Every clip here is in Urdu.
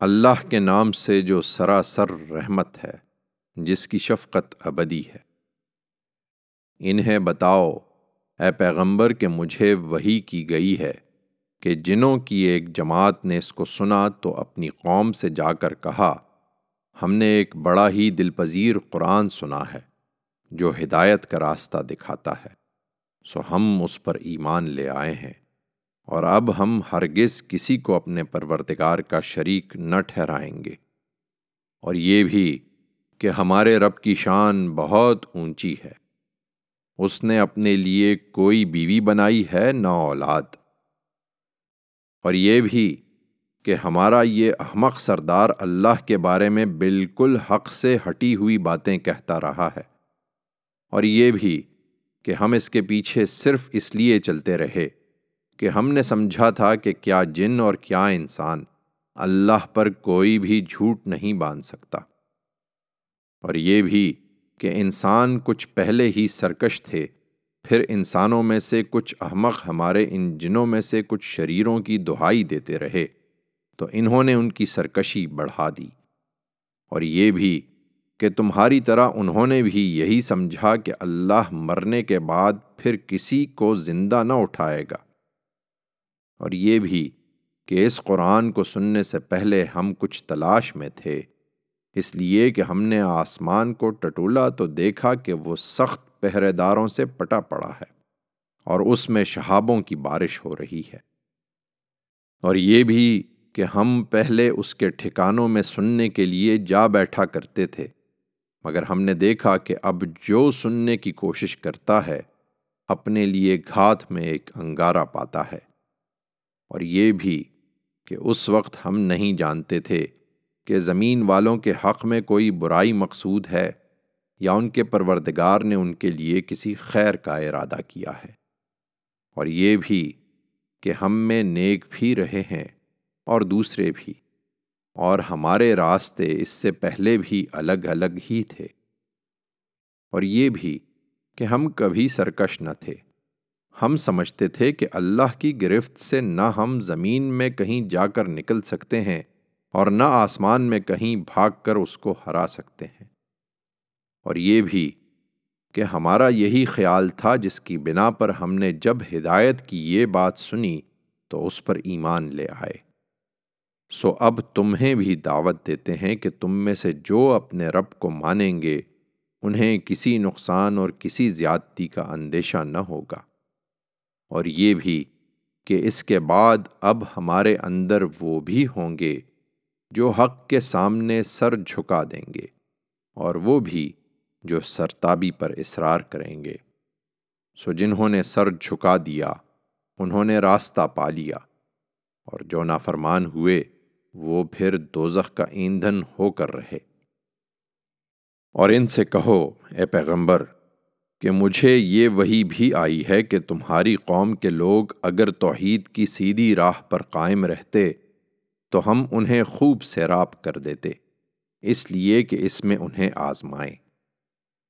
اللہ کے نام سے جو سراسر رحمت ہے، جس کی شفقت ابدی ہے۔ انہیں بتاؤ، اے پیغمبر، کہ مجھے وہی کی گئی ہے کہ جنوں کی ایک جماعت نے اس کو سنا تو اپنی قوم سے جا کر کہا، ہم نے ایک بڑا ہی دل پذیر قرآن سنا ہے جو ہدایت کا راستہ دکھاتا ہے، سو ہم اس پر ایمان لے آئے ہیں۔ اور اب ہم ہرگز کسی کو اپنے پرورتگار کا شریک نہ ٹھہرائیں گے۔ اور یہ بھی کہ ہمارے رب کی شان بہت اونچی ہے۔ اس نے اپنے لیے کوئی بیوی بنائی ہے نہ اولاد۔ اور یہ بھی کہ ہمارا یہ احمق سردار اللہ کے بارے میں بالکل حق سے ہٹی ہوئی باتیں کہتا رہا ہے۔ اور یہ بھی کہ ہم اس کے پیچھے صرف اس لیے چلتے رہے کہ ہم نے سمجھا تھا کہ کیا جن اور کیا انسان اللہ پر کوئی بھی جھوٹ نہیں باندھ سکتا۔ اور یہ بھی کہ انسان کچھ پہلے ہی سرکش تھے، پھر انسانوں میں سے کچھ احمق ہمارے ان جنوں میں سے کچھ شریروں کی دہائی دیتے رہے، تو انہوں نے ان کی سرکشی بڑھا دی۔ اور یہ بھی کہ تمہاری طرح انہوں نے بھی یہی سمجھا کہ اللہ مرنے کے بعد پھر کسی کو زندہ نہ اٹھائے گا۔ اور یہ بھی کہ اس قرآن کو سننے سے پہلے ہم کچھ تلاش میں تھے۔ اس لیے کہ ہم نے آسمان کو ٹٹولا تو دیکھا کہ وہ سخت پہرے داروں سے پٹا پڑا ہے اور اس میں شہابوں کی بارش ہو رہی ہے۔ اور یہ بھی کہ ہم پہلے اس کے ٹھکانوں میں سننے کے لیے جا بیٹھا کرتے تھے، مگر ہم نے دیکھا کہ اب جو سننے کی کوشش کرتا ہے، اپنے لیے گھات میں ایک انگارہ پاتا ہے۔ اور یہ بھی کہ اس وقت ہم نہیں جانتے تھے کہ زمین والوں کے حق میں کوئی برائی مقصود ہے یا ان کے پروردگار نے ان کے لیے کسی خیر کا ارادہ کیا ہے۔ اور یہ بھی کہ ہم میں نیک بھی رہے ہیں اور دوسرے بھی، اور ہمارے راستے اس سے پہلے بھی الگ الگ ہی تھے۔ اور یہ بھی کہ ہم کبھی سرکش نہ تھے۔ ہم سمجھتے تھے کہ اللہ کی گرفت سے نہ ہم زمین میں کہیں جا کر نکل سکتے ہیں اور نہ آسمان میں کہیں بھاگ کر اس کو ہرا سکتے ہیں۔ اور یہ بھی کہ ہمارا یہی خیال تھا جس کی بنا پر ہم نے جب ہدایت کی یہ بات سنی تو اس پر ایمان لے آئے۔ سو اب تمہیں بھی دعوت دیتے ہیں کہ تم میں سے جو اپنے رب کو مانیں گے انہیں کسی نقصان اور کسی زیادتی کا اندیشہ نہ ہوگا۔ اور یہ بھی کہ اس کے بعد اب ہمارے اندر وہ بھی ہوں گے جو حق کے سامنے سر جھکا دیں گے اور وہ بھی جو سرتابی پر اصرار کریں گے۔ سو جنہوں نے سر جھکا دیا، انہوں نے راستہ پا لیا اور جو نافرمان ہوئے، وہ پھر دوزخ کا ایندھن ہو کر رہے۔ اور ان سے کہو، اے پیغمبر کہ مجھے یہ وہی بھی آئی ہے کہ تمہاری قوم کے لوگ اگر توحید کی سیدھی راہ پر قائم رہتے تو ہم انہیں خوب سیراب کر دیتے، اس لیے کہ اس میں انہیں آزمائیں۔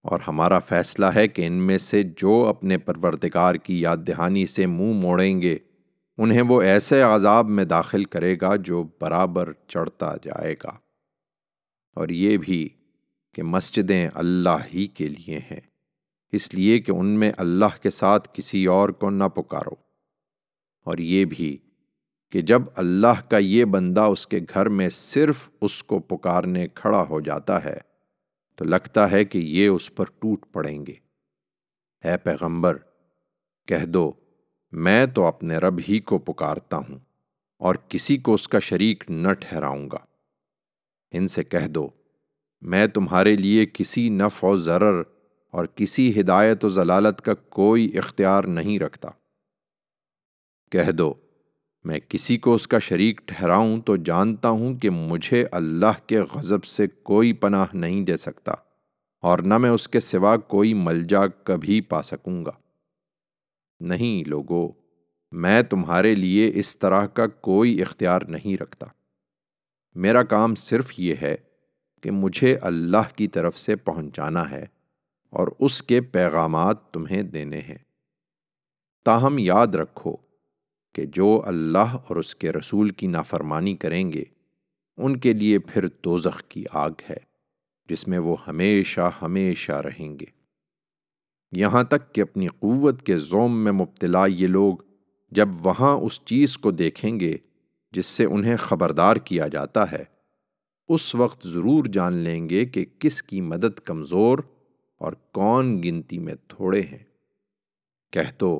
اور ہمارا فیصلہ ہے کہ ان میں سے جو اپنے پروردگار کی یاد دہانی سے منہ موڑیں گے، انہیں وہ ایسے عذاب میں داخل کرے گا جو برابر چڑھتا جائے گا۔ اور یہ بھی کہ مسجدیں اللہ ہی کے لیے ہیں۔ اس لیے کہ ان میں اللہ کے ساتھ کسی اور کو نہ پکارو۔ اور یہ بھی کہ جب اللہ کا یہ بندہ اس کے گھر میں صرف اس کو پکارنے کھڑا ہو جاتا ہے، تو لگتا ہے کہ یہ اس پر ٹوٹ پڑیں گے۔ اے پیغمبر، کہہ دو، میں تو اپنے رب ہی کو پکارتا ہوں اور کسی کو اس کا شریک نہ ٹھہراؤں گا۔ ان سے کہہ دو، میں تمہارے لیے کسی نفع و ضرر اور کسی ہدایت و ضلالت کا کوئی اختیار نہیں رکھتا۔ کہہ دو، میں کسی کو اس کا شریک ٹھہراؤں تو جانتا ہوں کہ مجھے اللہ کے غضب سے کوئی پناہ نہیں دے سکتا، اور نہ میں اس کے سوا کوئی ملجا کبھی پا سکوں گا۔ نہیں لوگو، میں تمہارے لیے اس طرح کا کوئی اختیار نہیں رکھتا۔ میرا کام صرف یہ ہے کہ مجھے اللہ کی طرف سے پہنچانا ہے۔ اور اس کے پیغامات تمہیں دینے ہیں۔ تاہم یاد رکھو کہ جو اللہ اور اس کے رسول کی نافرمانی کریں گے، ان کے لیے پھر دوزخ کی آگ ہے، جس میں وہ ہمیشہ ہمیشہ رہیں گے۔ یہاں تک کہ اپنی قوت کے زوم میں مبتلا یہ لوگ جب وہاں اس چیز کو دیکھیں گے جس سے انہیں خبردار کیا جاتا ہے، اس وقت ضرور جان لیں گے کہ کس کی مدد کمزور اور کون گنتی میں تھوڑے ہیں؟ کہہ تو،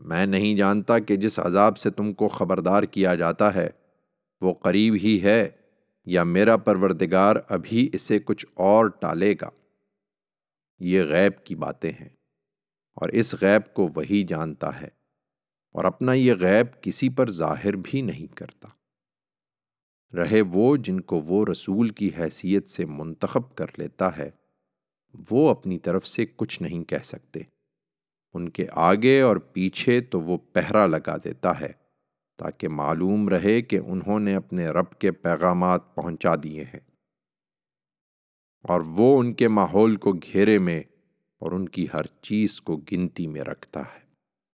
میں نہیں جانتا کہ جس عذاب سے تم کو خبردار کیا جاتا ہے، وہ قریب ہی ہے یا میرا پروردگار ابھی اسے کچھ اور ٹالے گا۔ یہ غیب کی باتیں ہیں، اور اس غیب کو وہی جانتا ہے، اور اپنا یہ غیب کسی پر ظاہر بھی نہیں کرتا۔ رہے وہ جن کو وہ رسول کی حیثیت سے منتخب کر لیتا ہے۔ وہ اپنی طرف سے کچھ نہیں کہہ سکتے۔ ان کے آگے اور پیچھے تو وہ پہرا لگا دیتا ہے تاکہ معلوم رہے کہ انہوں نے اپنے رب کے پیغامات پہنچا دیے ہیں۔ اور وہ ان کے ماحول کو گھیرے میں اور ان کی ہر چیز کو گنتی میں رکھتا ہے۔